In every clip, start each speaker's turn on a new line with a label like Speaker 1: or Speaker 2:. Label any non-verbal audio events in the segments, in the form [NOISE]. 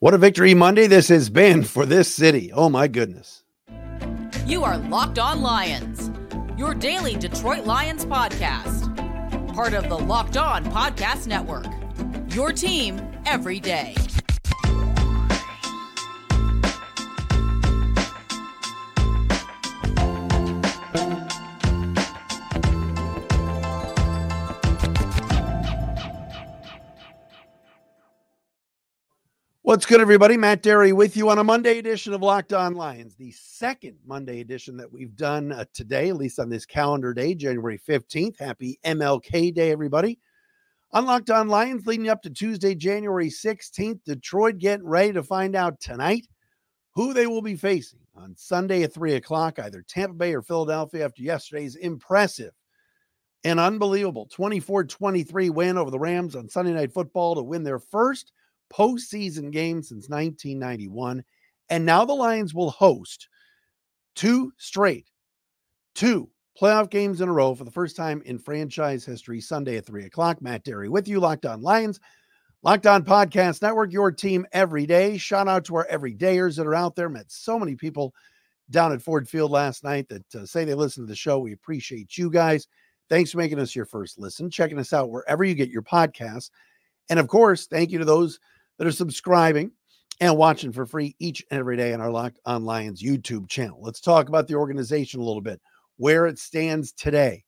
Speaker 1: What a victory Monday this has been for this city. Oh my goodness.
Speaker 2: You are Locked On Lions, your daily Detroit Lions podcast. Part of the Locked On Podcast Network. Your team every day.
Speaker 1: What's good, everybody? Matt Dery with you on a Monday edition of Locked On Lions, the second Monday edition that we've done uh, today, at least on this calendar day, January 15th. Happy MLK Day, everybody. On Locked On Lions, leading up to Tuesday, January 16th, Detroit getting ready to find out tonight who they will be facing on Sunday at 3 o'clock, either Tampa Bay or Philadelphia, after yesterday's impressive and unbelievable 24 23 win over the Rams on Sunday Night Football to win their first postseason game since 1991. And now the Lions will host two straight, two playoff games in a row for the first time in franchise history, Sunday at three o'clock. Matt Dery with you, Locked On Lions, Locked On Podcast Network, your team every day. Shout out to our everydayers that are out there. Met so many people down at Ford Field last night that uh, say they listen to the show. We appreciate you guys. Thanks for making us your first listen, checking us out wherever you get your podcasts. And of course, thank you to those that are subscribing and watching for free each and every day on our Locked On Lions YouTube channel. Let's talk about the organization a little bit, where it stands today,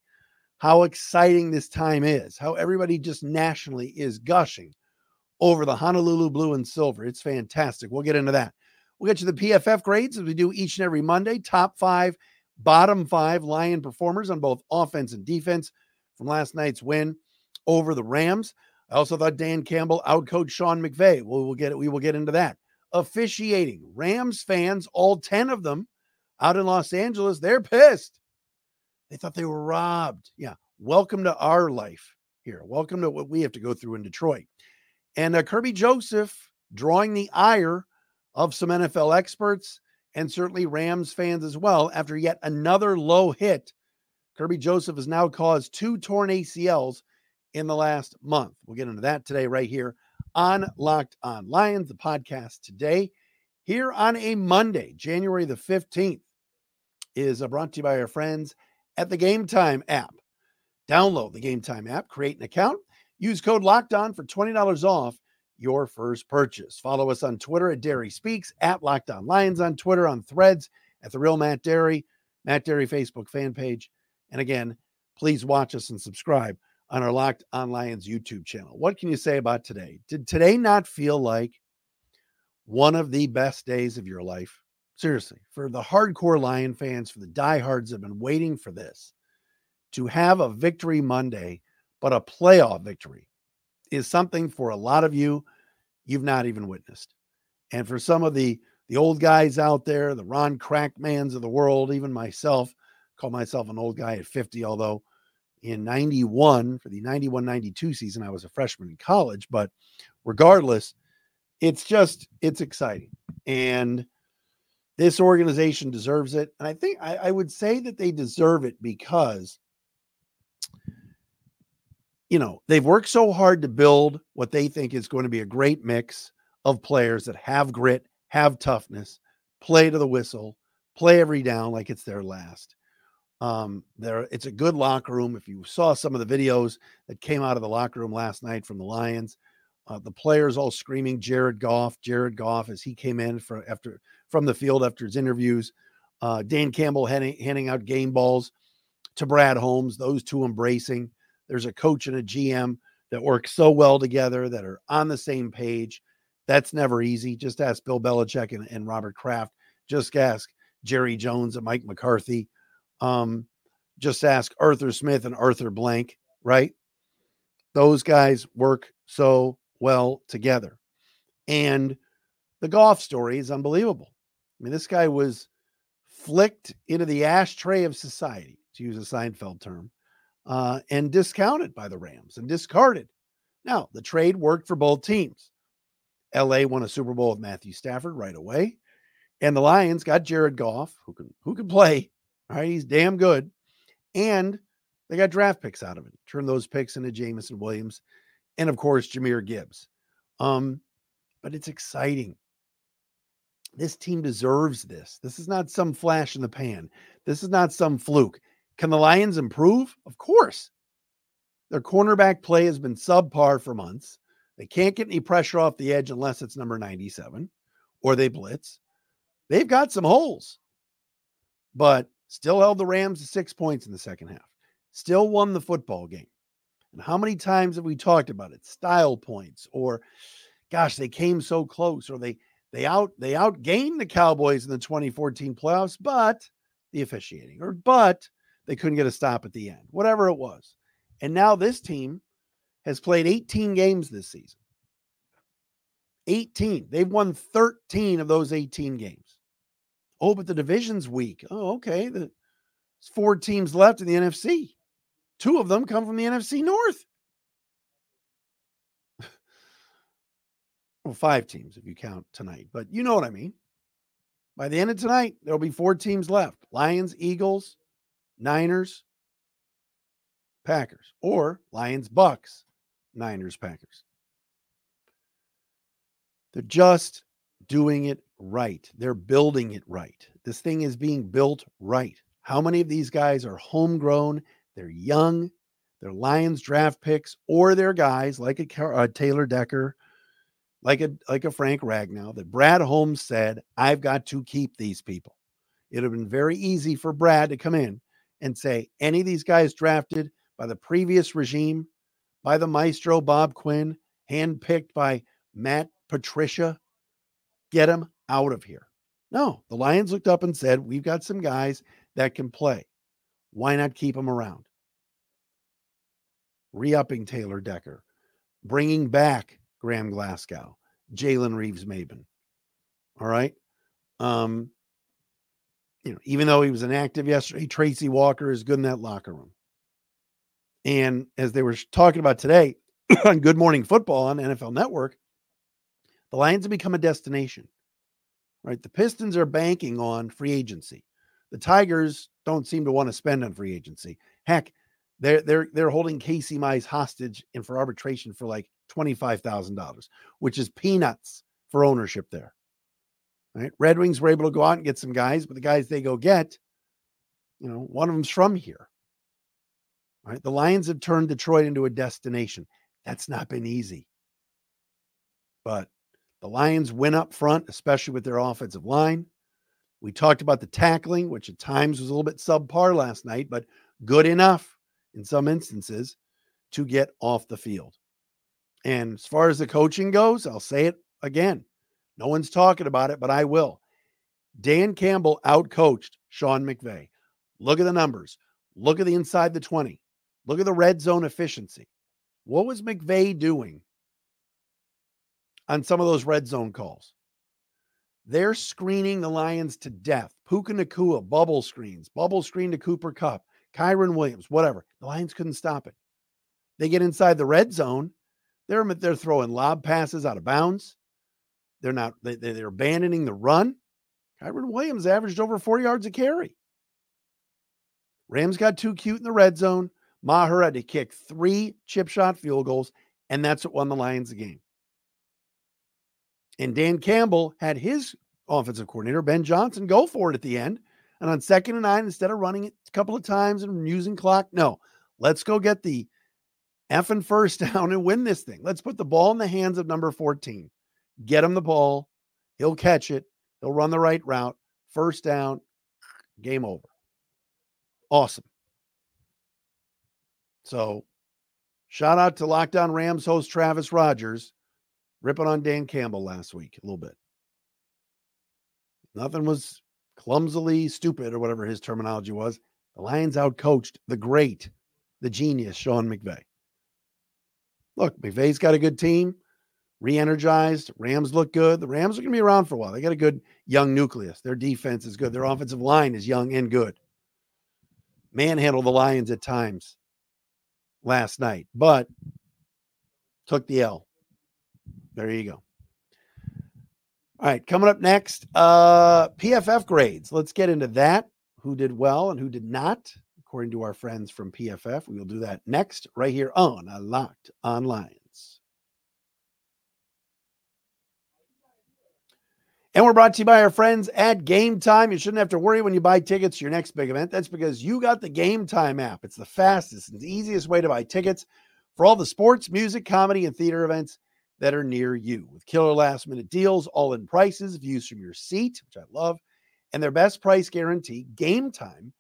Speaker 1: how exciting this time is, how everybody just nationally is gushing over the Honolulu blue and silver. It's fantastic. We'll get into that. We'll get you the PFF grades as we do each and every Monday. Top five, bottom five Lion performers on both offense and defense from last night's win over the Rams. I also thought Dan Campbell outcoached Sean McVay. Well, get it. We will get into that. Officiating. Rams fans, all 10 of them out in Los Angeles, they're pissed. They thought they were robbed. Yeah. Welcome to our life here. Welcome to what we have to go through in Detroit. And uh, Kerby Joseph drawing the ire of some NFL experts and certainly Rams fans as well after yet another low hit. Kerby Joseph has now caused two torn ACLs in the last month. We'll get into that today, right here on Locked On Lions, the podcast today, here on a Monday, January the 15th, is uh, brought to you by our friends at the Game Time app. Download the Game Time app, create an account, use code Locked On for $20 off your first purchase. Follow us on Twitter at Dery Speaks, at Locked On Lions on Twitter, on threads at The Real Matt Dery, Matt Dery Facebook fan page. And again, please watch us and subscribe on our Locked On Lions YouTube channel. What can you say about today? Did today not feel like one of the best days of your life? Seriously, for the hardcore Lion fans, for the diehards that have been waiting for this to have a victory Monday, but a playoff victory is something for a lot of you you've not even witnessed. And for some of the the old guys out there, the Ron Crackmans of the world, even myself, call myself an old guy at 50, although in 91 for the 91 92 season. I was a freshman in college, but regardless, it's just, it's exciting. And this organization deserves it. And I think I, I would say that they deserve it because, you know, they've worked so hard to build what they think is going to be a great mix of players that have grit, have toughness, play to the whistle, play every down like it's their last. Um, there, it's a good locker room. If you saw some of the videos that came out of the locker room last night from the Lions, uh, the players all screaming Jared Goff, Jared Goff as he came in for after from the field after his interviews. Uh, Dan Campbell handing, handing out game balls to Brad Holmes, those two embracing. There's a coach and a GM that work so well together that are on the same page. That's never easy. Just ask Bill Belichick and, and Robert Kraft. Just ask Jerry Jones and Mike McCarthy. Um, just ask Arthur Smith and Arthur Blank, right? Those guys work so well together. And the Goff story is unbelievable. I mean, this guy was flicked into the ashtray of society, to use a Seinfeld term, uh, and discounted by the Rams and discarded. Now, the trade worked for both teams. LA won a Super Bowl with Matthew Stafford right away. And the Lions got Jared Goff, who can who can play all right, he's damn good. And they got draft picks out of it. Turn those picks into Jameson Williams and of course Jahmyr Gibbs. Um, but it's exciting. This team deserves this. This is not some flash in the pan. This is not some fluke. Can the Lions improve? Of course. Their cornerback play has been subpar for months. They can't get any pressure off the edge unless it's number 97 or they blitz. They've got some holes, but still held the Rams to six points in the second half, still won the football game. And how many times have we talked about it? Style points, or gosh, they came so close, or they they out they outgained the Cowboys in the 2014 playoffs, but the officiating, or but they couldn't get a stop at the end, whatever it was. And now this team has played 18 games this season. 18. They've won 13 of those 18 games. Oh, but the division's weak. Oh, okay. The, there's four teams left in the NFC. Two of them come from the NFC North. well, five teams if you count tonight, but you know what I mean. By the end of tonight, there'll be four teams left Lions, Eagles, Niners, Packers, or Lions, Bucs, Niners, Packers. They're just doing it right. They're building it right. This thing is being built right. How many of these guys are homegrown? They're young. They're Lions draft picks, or they're guys like a, a uh, Taylor Decker, like a like a Frank Ragnow. That Brad Holmes said, "I've got to keep these people." It would have been very easy for Brad to come in and say, "Any of these guys drafted by the previous regime, by the maestro Bob Quinn, handpicked by Matt Patricia, get them out of here." No, the Lions looked up and said, "We've got some guys that can play. Why not keep them around?" re upping Taylor Decker, bringing back Graham Glasgow, Jalen Reeves Maybin. All right. Um, you know, even though he was inactive yesterday, Tracy Walker is good in that locker room. And as they were talking about today on [COUGHS] Good Morning Football on NFL Network, the Lions have become a destination. Right. The Pistons are banking on free agency. The Tigers don't seem to want to spend on free agency. Heck, they're they're they're holding Casey Mize hostage and for arbitration for like twenty five thousand dollars, which is peanuts for ownership there. Right? Red Wings were able to go out and get some guys, but the guys they go get, you know, one of them's from here. Right? The Lions have turned Detroit into a destination. That's not been easy. But the Lions win up front, especially with their offensive line. We talked about the tackling, which at times was a little bit subpar last night, but good enough in some instances to get off the field. And as far as the coaching goes, I'll say it again. No one's talking about it, but I will. Dan Campbell outcoached Sean McVay. Look at the numbers. Look at the inside the 20. Look at the red zone efficiency. What was McVay doing on some of those red zone calls? They're screening the Lions to death. Puka Nacua, bubble screens, bubble screen to Cooper Kupp, Kyren Williams, whatever. The Lions couldn't stop it. They get inside the red zone. They're they're throwing lob passes out of bounds. They're not. They, they're abandoning the run. Kyren Williams averaged over four yards a carry. Rams got too cute in the red zone. Maher had to kick three chip shot field goals, and that's what won the Lions the game. And Dan Campbell had his offensive coordinator, Ben Johnson, go for it at the end and on second and nine, instead of running it a couple of times and using clock, no, let's go get the effing first [LAUGHS] down and win this thing. Let's put the ball in the hands of number 14. Get him the ball. He'll catch it. He'll run the right route. First down. Game over. Awesome. So, shout out to Locked On Rams host Travis Rogers, ripping on Dan Campbell last week a little bit. Nothing was clumsily stupid or whatever his terminology was. The Lions outcoached the great, the genius, Sean McVay. Look, McVay's got a good team, re energized. Rams look good. The Rams are going to be around for a while. They got a good young nucleus. Their defense is good. Their offensive line is young and good. Manhandled the Lions at times last night, but took the L. There you go. All right, coming up next, uh, PFF grades. Let's get into that. Who did well and who did not, according to our friends from PFF. We will do that next, right here on a Locked on Lions. And we're brought to you by our friends at Game Time. You shouldn't have to worry when you buy tickets to your next big event. That's because you got the Game Time app. It's the fastest and the easiest way to buy tickets for all the sports, music, comedy, and theater events that are near you. With killer last minute deals, all in prices, views from your seat, which I love, and their best price guarantee, Game Time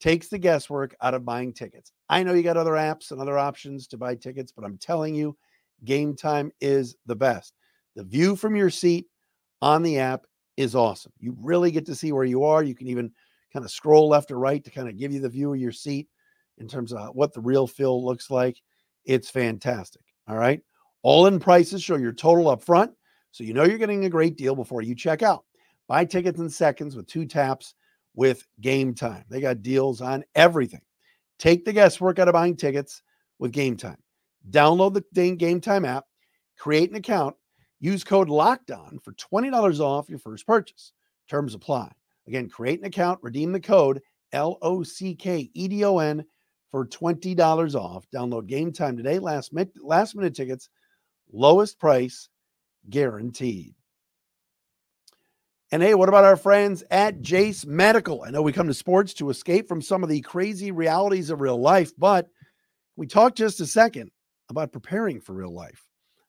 Speaker 1: takes the guesswork out of buying tickets. I know you got other apps and other options to buy tickets, but I'm telling you, Game Time is the best. The view from your seat on the app is awesome. You really get to see where you are. You can even kind of scroll left or right to kind of give you the view of your seat in terms of uh, what the real fill looks like. It's fantastic. All right. All in prices show your total up front. So you know you're getting a great deal before you check out. Buy tickets in seconds with two taps with Game Time. They got deals on everything. Take the guesswork out of buying tickets with Game Time. Download the Game Time app, create an account, Use code LOCKEDON for $20 off your first purchase. Terms apply. Again, create an account, redeem the code L O C K E D O N for $20 off. Download game time today. Last minute, last minute tickets, lowest price guaranteed. And hey, what about our friends at Jase Medical? I know we come to sports to escape from some of the crazy realities of real life, but we talked just a second about preparing for real life.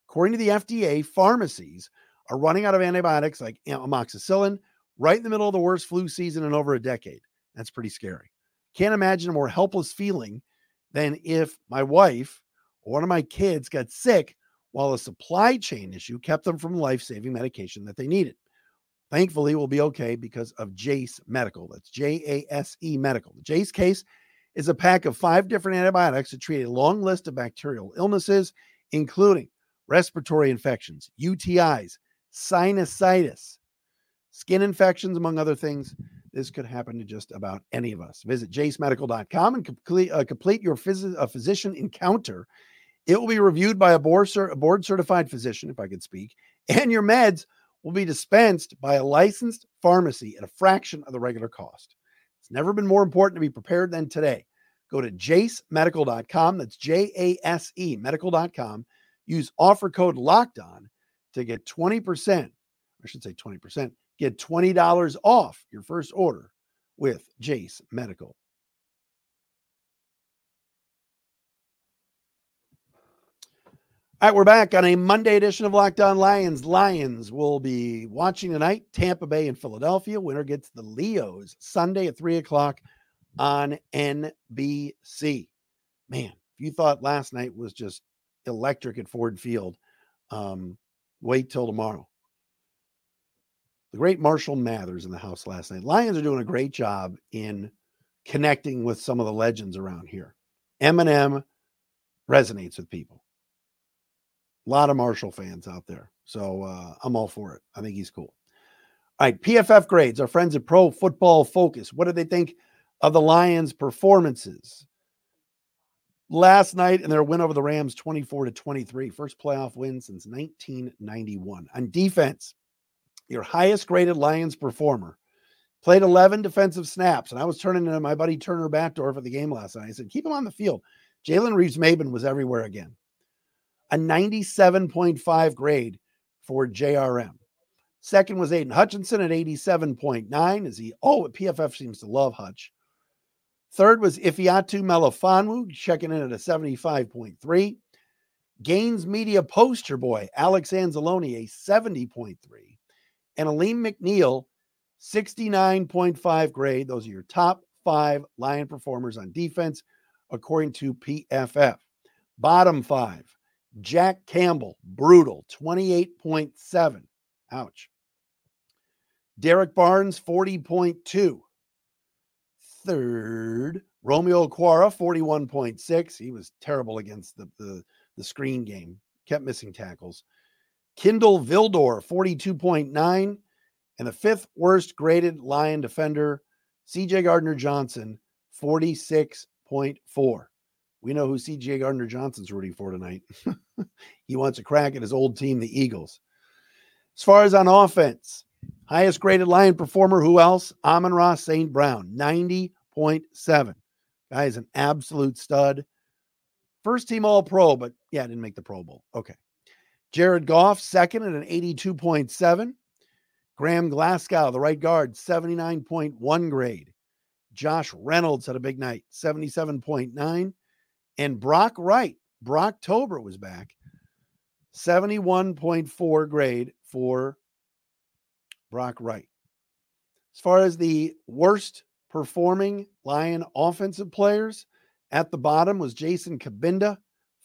Speaker 1: According to the FDA, pharmacies are running out of antibiotics like amoxicillin right in the middle of the worst flu season in over a decade. That's pretty scary. Can't imagine a more helpless feeling than if my wife or one of my kids got sick while a supply chain issue kept them from life saving medication that they needed. Thankfully, we'll be okay because of Jase Medical. That's J A S E Medical. The Jase case is a pack of five different antibiotics to treat a long list of bacterial illnesses, including respiratory infections, UTIs, sinusitis, skin infections, among other things. This could happen to just about any of us. Visit jasemedical.com and complete, uh, complete your phys- uh, physician encounter. It will be reviewed by a board, a board certified physician, if I could speak, and your meds will be dispensed by a licensed pharmacy at a fraction of the regular cost. It's never been more important to be prepared than today. Go to jasemedical.com. That's J A S E medical.com Use offer code locked on to get 20%, I should say 20%, get $20 off your first order with Jase Medical. All right, we're back on a Monday edition of Locked On Lions. Lions will be watching tonight, Tampa Bay and Philadelphia. Winner gets the Leos Sunday at three o'clock on NBC. Man, if you thought last night was just electric at Ford Field. Um, wait till tomorrow. The great Marshall Mathers in the house last night. Lions are doing a great job in connecting with some of the legends around here. Eminem resonates with people. A lot of Marshall fans out there. So uh, I'm all for it. I think he's cool. All right, PFF grades. Our friends at Pro Football Focus. What do they think of the Lions' performances? last night in their win over the Rams 24 to 23, first playoff win since 1991. On defense, your highest graded Lions performer played 11 defensive snaps. And I was turning to my buddy Turner Backdoor for the game last night. I said, keep him on the field. Jalen Reeves Maybin was everywhere again. A 97.5 grade for JRM. Second was Aidan Hutchinson at 87.9, Is he, oh, PFF seems to love Hutch. Third was Ifeatu Melifonwu, checking in at a 75.3. Gaines Media poster boy, Alex Anzalone, a 70.3. And Alim McNeill, 69.5 grade. Those are your top five Lion performers on defense, according to PFF. Bottom five, Jack Campbell, brutal, 28.7. Ouch. Derrick Barnes, 40.2 third. Romeo Okwara, 41.6. He was terrible against the, the, the screen game, kept missing tackles. Kindle Vildor, 42.9. And the fifth worst graded Lion defender, CJ Gardner Johnson, 46.4. We know who CJ Gardner Johnson's rooting for tonight. [LAUGHS] he wants a crack at his old team, the Eagles. As far as on offense, Highest graded Lion performer, who else? Amon-Ra St. Brown, 90.7. Guy is an absolute stud. First team All Pro, but yeah, didn't make the Pro Bowl. Okay. Jared Goff, second at an 82.7. Graham Glasgow, the right guard, 79.1 grade. Josh Reynolds had a big night, 77.9. And Brock Wright, Brocktober was back, 71.4 grade for Brock Wright. As far as the worst performing Lion offensive players, at the bottom was Jason Cabinda,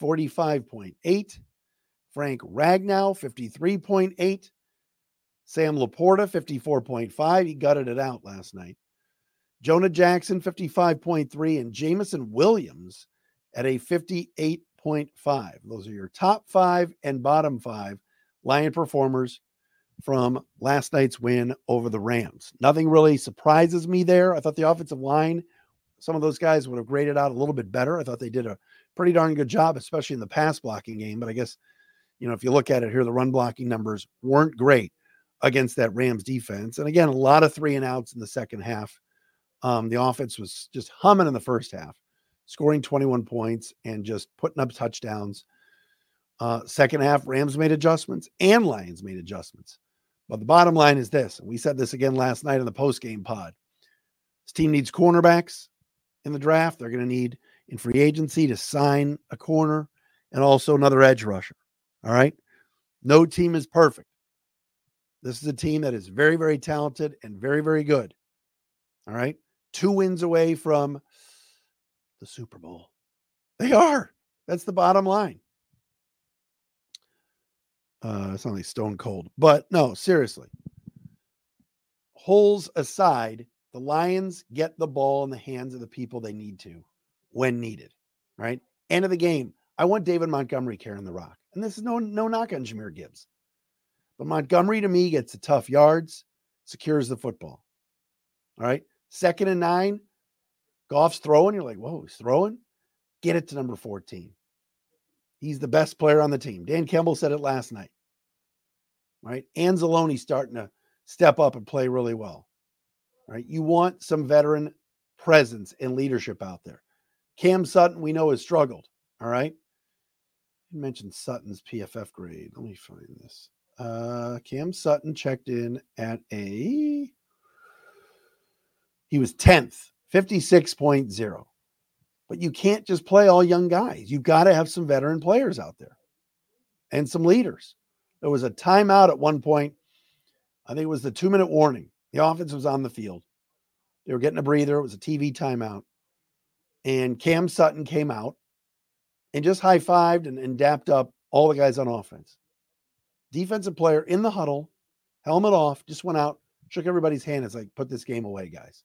Speaker 1: 45.8. Frank Ragnow, 53.8. Sam Laporta, 54.5. He gutted it out last night. Jonah Jackson, 55.3. And Jameson Williams at a 58.5. Those are your top five and bottom five Lion performers from last night's win over the Rams. Nothing really surprises me there. I thought the offensive line, some of those guys would have graded out a little bit better. I thought they did a pretty darn good job, especially in the pass blocking game. But I guess, you know, if you look at it here, the run blocking numbers weren't great against that Rams defense. And again, a lot of three and outs in the second half. Um, the offense was just humming in the first half scoring 21 points and just putting up touchdowns. Uh, second half, Rams made adjustments and Lions made adjustments. But the bottom line is this, and we said this again last night in the post game pod. This team needs cornerbacks in the draft. They're going to need in free agency to sign a corner and also another edge rusher. All right. No team is perfect. This is a team that is very, very talented and very, very good. All right. Two wins away from the Super Bowl. They are. That's the bottom line. Uh, it's only stone cold, but no, seriously. Holes aside, the Lions get the ball in the hands of the people they need to when needed, right? End of the game. I want David Montgomery carrying the rock. And this is no no knock on Jahmyr Gibbs. But Montgomery to me gets the tough yards, secures the football. All right. Second and nine, Goff's throwing. You're like, whoa, he's throwing. Get it to number 14. He's the best player on the team. Dan Campbell said it last night. Right? Anzalone starting to step up and play really well. Right? You want some veteran presence and leadership out there. Cam Sutton, we know, has struggled. All right. You mentioned Sutton's PFF grade. Let me find this. Uh, Cam Sutton checked in at a. He was 10th 56.0. But you can't just play all young guys. You've got to have some veteran players out there and some leaders. There was a timeout at one point. I think it was the two minute warning. The offense was on the field. They were getting a breather. It was a TV timeout. And Cam Sutton came out and just high fived and, and dapped up all the guys on offense. Defensive player in the huddle, helmet off, just went out, shook everybody's hand. It's like, put this game away, guys.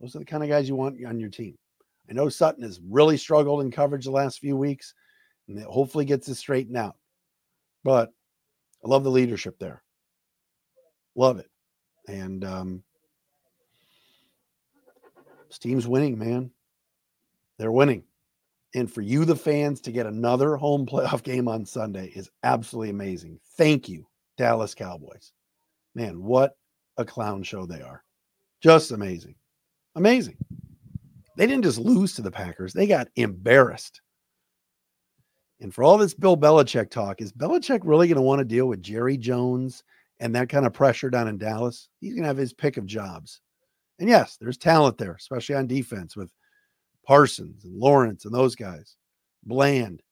Speaker 1: Those are the kind of guys you want on your team. I know Sutton has really struggled in coverage the last few weeks, and it hopefully gets this straightened out. But I love the leadership there. Love it. And um, this team's winning, man. They're winning. And for you, the fans, to get another home playoff [LAUGHS] game on Sunday is absolutely amazing. Thank you, Dallas Cowboys. Man, what a clown show they are. Just amazing. Amazing. They didn't just lose to the Packers, they got embarrassed. And for all this Bill Belichick talk, is Belichick really going to want to deal with Jerry Jones and that kind of pressure down in Dallas? He's going to have his pick of jobs. And yes, there's talent there, especially on defense with Parsons and Lawrence and those guys. Bland.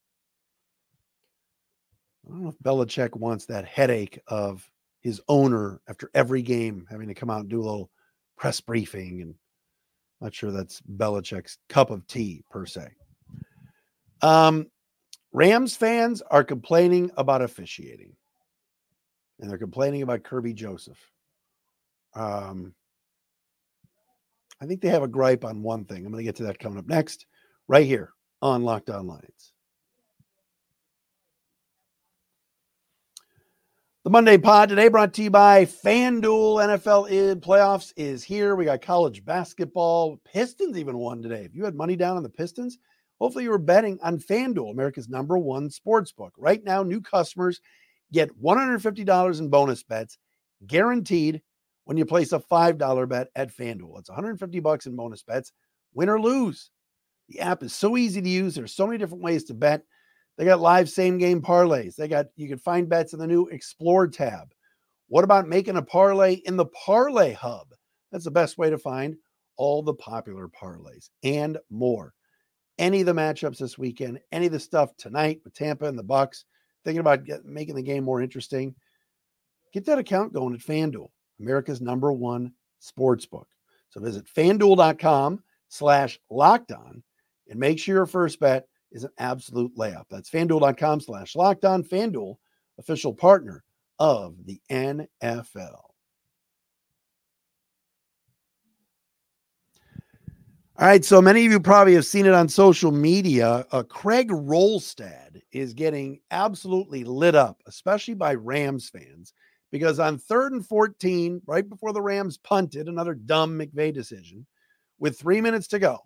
Speaker 1: I don't know if Belichick wants that headache of his owner after every game having to come out and do a little press briefing and not sure that's Belichick's cup of tea per se. Um, Rams fans are complaining about officiating, and they're complaining about Kerby Joseph. Um, I think they have a gripe on one thing. I'm going to get to that coming up next, right here on Locked On Lions. The Monday pod today brought to you by FanDuel. NFL in playoffs is here. We got college basketball. Pistons even won today. If you had money down on the Pistons, hopefully you were betting on FanDuel, America's number one sports book. Right now, new customers get $150 in bonus bets guaranteed when you place a $5 bet at FanDuel. It's 150 bucks in bonus bets, win or lose. The app is so easy to use. There's so many different ways to bet. They got live same game parlays. They got you can find bets in the new Explore tab. What about making a parlay in the Parlay Hub? That's the best way to find all the popular parlays and more. Any of the matchups this weekend, any of the stuff tonight with Tampa and the Bucks, thinking about get, making the game more interesting, get that account going at FanDuel, America's number one sports book. So visit fanduel.com slash locked on and make sure your first bet is an absolute layup. That's fanduel.com slash locked on. FanDuel, official partner of the NFL. All right, so many of you probably have seen it on social media. Uh, Craig Wrolstad is getting absolutely lit up, especially by Rams fans, because on third and 14, right before the Rams punted, another dumb McVay decision, with three minutes to go,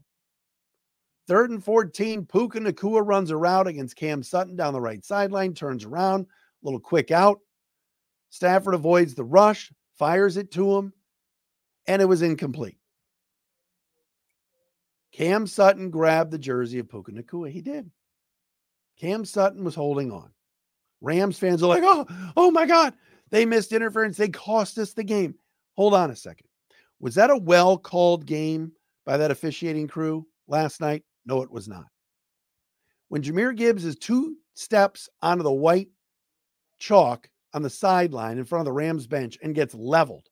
Speaker 1: third and 14, Puka Nacua runs a route against Cam Sutton down the right sideline, turns around, little quick out. Stafford avoids the rush, fires it to him, and it was incomplete. Cam Sutton grabbed the jersey of Puka Nacua. He did. Cam Sutton was holding on. Rams fans are like, oh, oh my God, they missed interference. They cost us the game. Hold on a second. Was that a well called game by that officiating crew last night? No, it was not. When Jahmyr Gibbs is two steps onto the white chalk on the sideline in front of the Rams bench and gets leveled,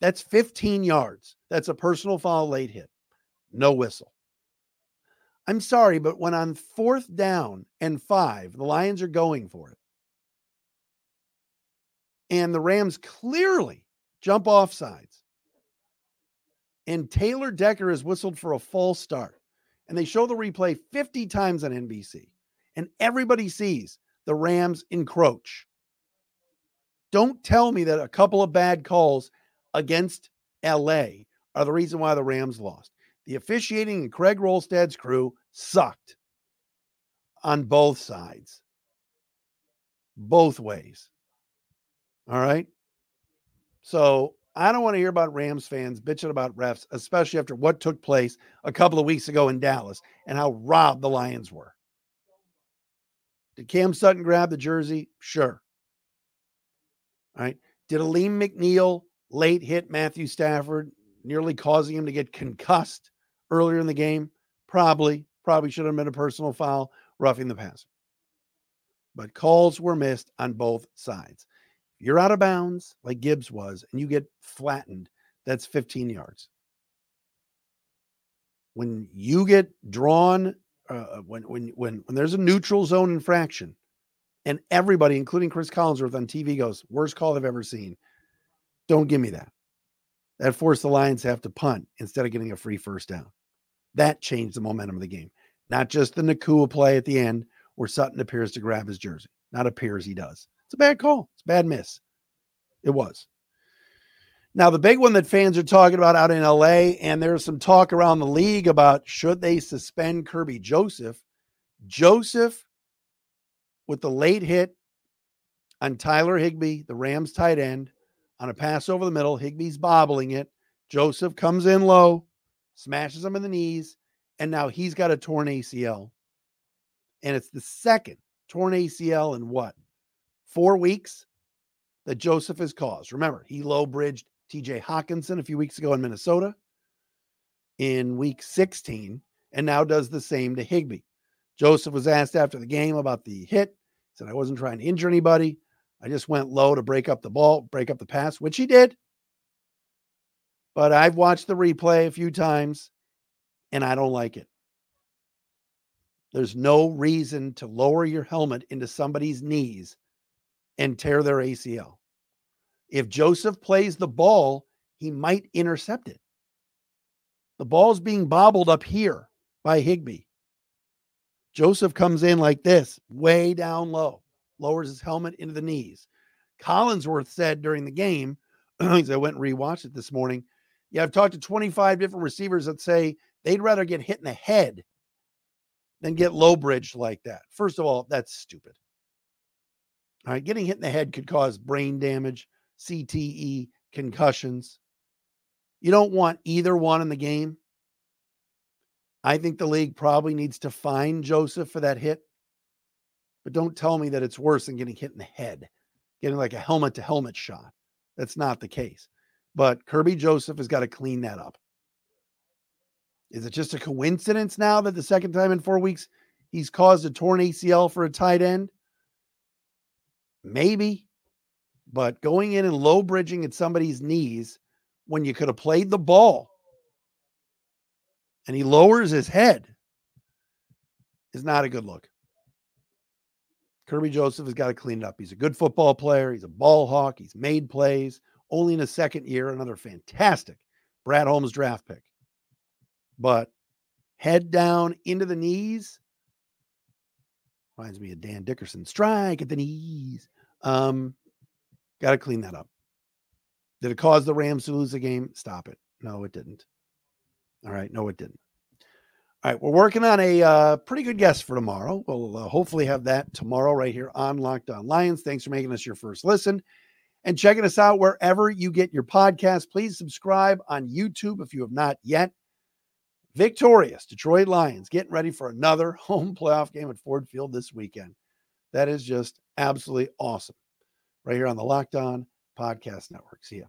Speaker 1: that's 15 yards. That's a personal foul late hit. No whistle. I'm sorry, but when on fourth down and five, the Lions are going for it. And the Rams clearly jump off sides. And Taylor Decker is whistled for a false start. And they show the replay 50 times on NBC. And everybody sees the Rams encroach. Don't tell me that a couple of bad calls against LA are the reason why the Rams lost. The officiating and Craig Wrolstad's crew sucked on both sides, both ways. All right. So I don't want to hear about Rams fans bitching about refs, especially after what took place a couple of weeks ago in Dallas and how robbed the Lions were. Did Cam Sutton grab the jersey? Sure. All right. Did Alim McNeill late hit Matthew Stafford, nearly causing him to get concussed? earlier in the game? Probably, probably should have been a personal foul, roughing the passer. But calls were missed on both sides. You're out of bounds like Gibbs was and you get flattened, that's 15 yards. When you get drawn, uh, when when when when there's a neutral zone infraction, and everybody, including Chris Collinsworth on TV, goes worst call I've ever seen. Don't give me that. That forced the Lions to have to punt instead of getting a free first down. That changed the momentum of the game. Not just the Nacua play at the end where Sutton appears to grab his jersey. Not appears, he does. It's a bad call. It's a bad miss. It was. Now, the big one that fans are talking about out in LA, and there's some talk around the league about should they suspend Kerby Joseph. Joseph, with the late hit on Tyler Higbee, the Rams tight end, on a pass over the middle. Higbee's bobbling it. Joseph comes in low, smashes him in the knees, and now he's got a torn ACL. And it's the second torn ACL in what? Four weeks that Joseph has caused. Remember, he low bridged TJ Hockenson a few weeks ago in Minnesota in week 16 and now does the same to Higbee. Joseph was asked after the game about the hit. He said, I wasn't trying to injure anybody. I just went low to break up the ball, break up the pass, which he did but I've watched the replay a few times and I don't like it. There's no reason to lower your helmet into somebody's knees and tear their ACL. If Joseph plays the ball, he might intercept it. The ball's being bobbled up here by Higbee. Joseph comes in like this, way down low, lowers his helmet into the knees. Collinsworth said during the game, [CLEARS THROAT] as I went and rewatched it this morning, yeah, I've talked to 25 different receivers that say they'd rather get hit in the head than get low bridged like that. First of all, that's stupid. All right, getting hit in the head could cause brain damage, CTE, concussions. You don't want either one in the game. I think the league probably needs to fine Joseph for that hit. But don't tell me that it's worse than getting hit in the head, getting like a helmet to helmet shot. That's not the case. But Kerby Joseph has got to clean that up. Is it just a coincidence now that the second time in four weeks he's caused a torn ACL for a tight end? Maybe. But going in and low bridging at somebody's knees when you could have played the ball and he lowers his head is not a good look. Kerby Joseph has got to clean it up. He's a good football player. He's a ball hawk. He's made plays. Only in his second year, another fantastic Brad Holmes draft pick. But head down into the knees reminds me of Dan Dickerson. Strike at the knees. Um, got to clean that up. Did it cause the Rams to lose the game? Stop it. No, it didn't. All right. No, it didn't. All right. We're working on a uh, pretty good guest for tomorrow. We'll uh, hopefully have that tomorrow right here on Locked On Lions. Thanks for making us your first listen and checking us out wherever you get your podcast. Please subscribe on YouTube if you have not yet. Victorious Detroit Lions getting ready for another [LAUGHS] home playoff game at Ford Field this weekend. That is just absolutely awesome. Right here on the Locked On Podcast Network. See ya.